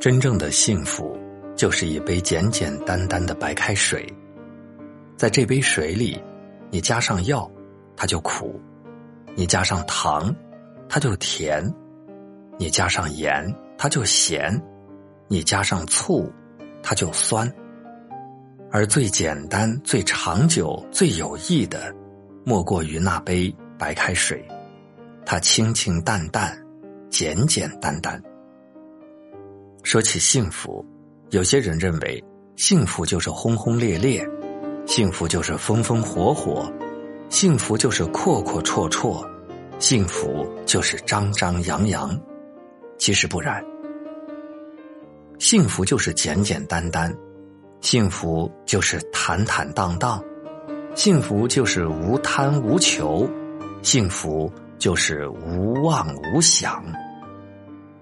真正的幸福，就是一杯简简单单的白开水，在这杯水里，你加上药，它就苦；你加上糖，它就甜；你加上盐，它就咸；你加上醋，它就酸。而最简单、最长久、最有益的，莫过于那杯白开水。它清清淡淡，简简单单。说起幸福，有些人认为幸福就是轰轰烈烈，幸福就是风风火火，幸福就是阔阔绰绰，幸福就是张张扬扬。其实不然，幸福就是简简单单，幸福就是坦坦荡荡，幸福就是无贪无求，幸福就是无妄无想。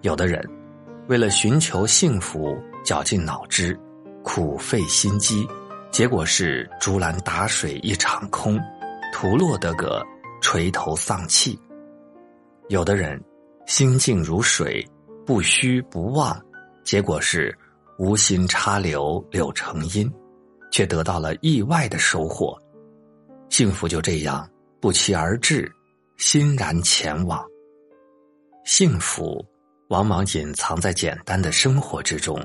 有的人。为了寻求幸福，绞尽脑汁，苦费心机，结果是竹篮打水一场空，徒落得个垂头丧气。有的人心静如水，不虚不妄，结果是无心插柳柳成荫，却得到了意外的收获。幸福就这样不期而至，欣然前往。幸福。往往隐藏在简单的生活之中。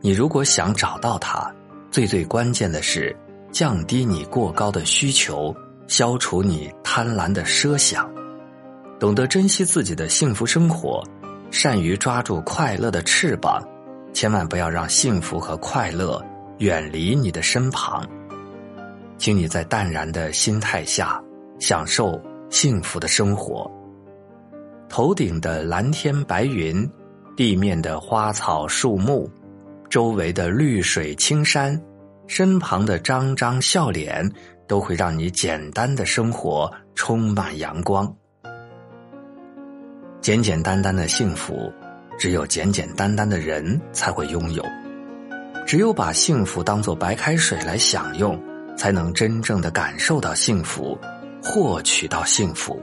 你如果想找到它，最最关键的是降低你过高的需求，消除你贪婪的奢想，懂得珍惜自己的幸福生活，善于抓住快乐的翅膀，千万不要让幸福和快乐远离你的身旁。请你在淡然的心态下享受幸福的生活。头顶的蓝天白云，地面的花草树木，周围的绿水青山，身旁的张张笑脸，都会让你简单的生活充满阳光。简简单单的幸福，只有简简单单的人才会拥有。只有把幸福当做白开水来享用，才能真正的感受到幸福，获取到幸福。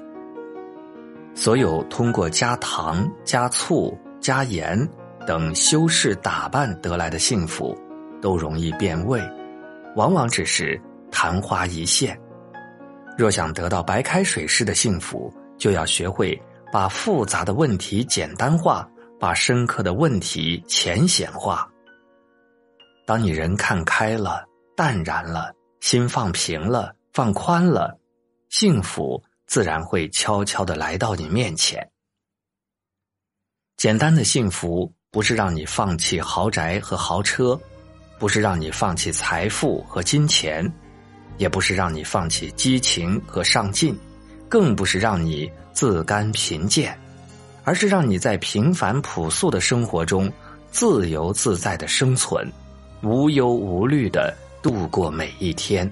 所有通过加糖、加醋、加盐等修饰打扮得来的幸福，都容易变味，往往只是昙花一现。若想得到白开水式的幸福，就要学会把复杂的问题简单化，把深刻的问题浅显化。当你人看开了、淡然了，心放平了、放宽了，幸福。自然会悄悄的来到你面前。简单的幸福，不是让你放弃豪宅和豪车，不是让你放弃财富和金钱，也不是让你放弃激情和上进，更不是让你自甘贫贱，而是让你在平凡朴素的生活中自由自在的生存，无忧无虑的度过每一天。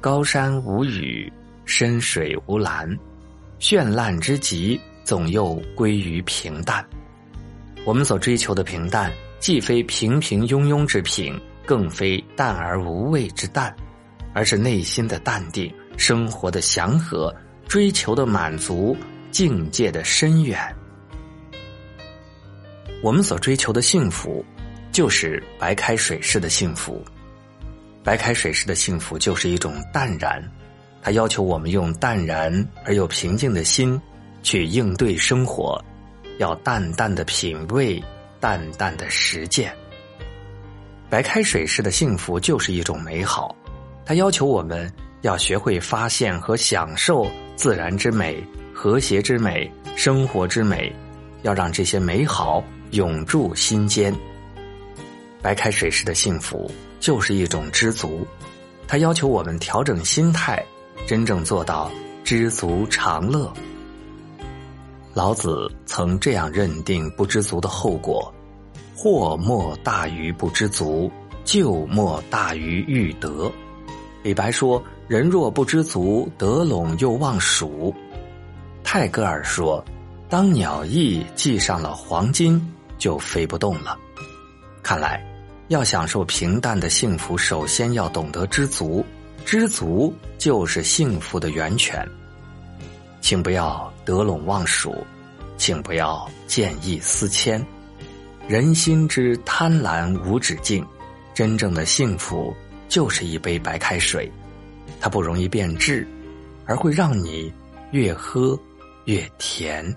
高山无语。深水无澜，绚烂之极，总又归于平淡。我们所追求的平淡，既非平平庸庸之平，更非淡而无味之淡，而是内心的淡定，生活的祥和，追求的满足，境界的深远。我们所追求的幸福，就是白开水式的幸福。白开水式的幸福，就是一种淡然。他要求我们用淡然而又平静的心去应对生活，要淡淡的品味，淡淡的实践。白开水式的幸福就是一种美好，他要求我们要学会发现和享受自然之美、和谐之美、生活之美，要让这些美好永驻心间。白开水式的幸福就是一种知足，他要求我们调整心态。真正做到知足常乐。老子曾这样认定不知足的后果：祸莫大于不知足，救莫大于欲得。李白说：“人若不知足，得陇又望蜀。”泰戈尔说：“当鸟翼系上了黄金，就飞不动了。”看来，要享受平淡的幸福，首先要懂得知足。知足就是幸福的源泉，请不要得陇望蜀，请不要见异思迁，人心之贪婪无止境，真正的幸福就是一杯白开水，它不容易变质，而会让你越喝越甜。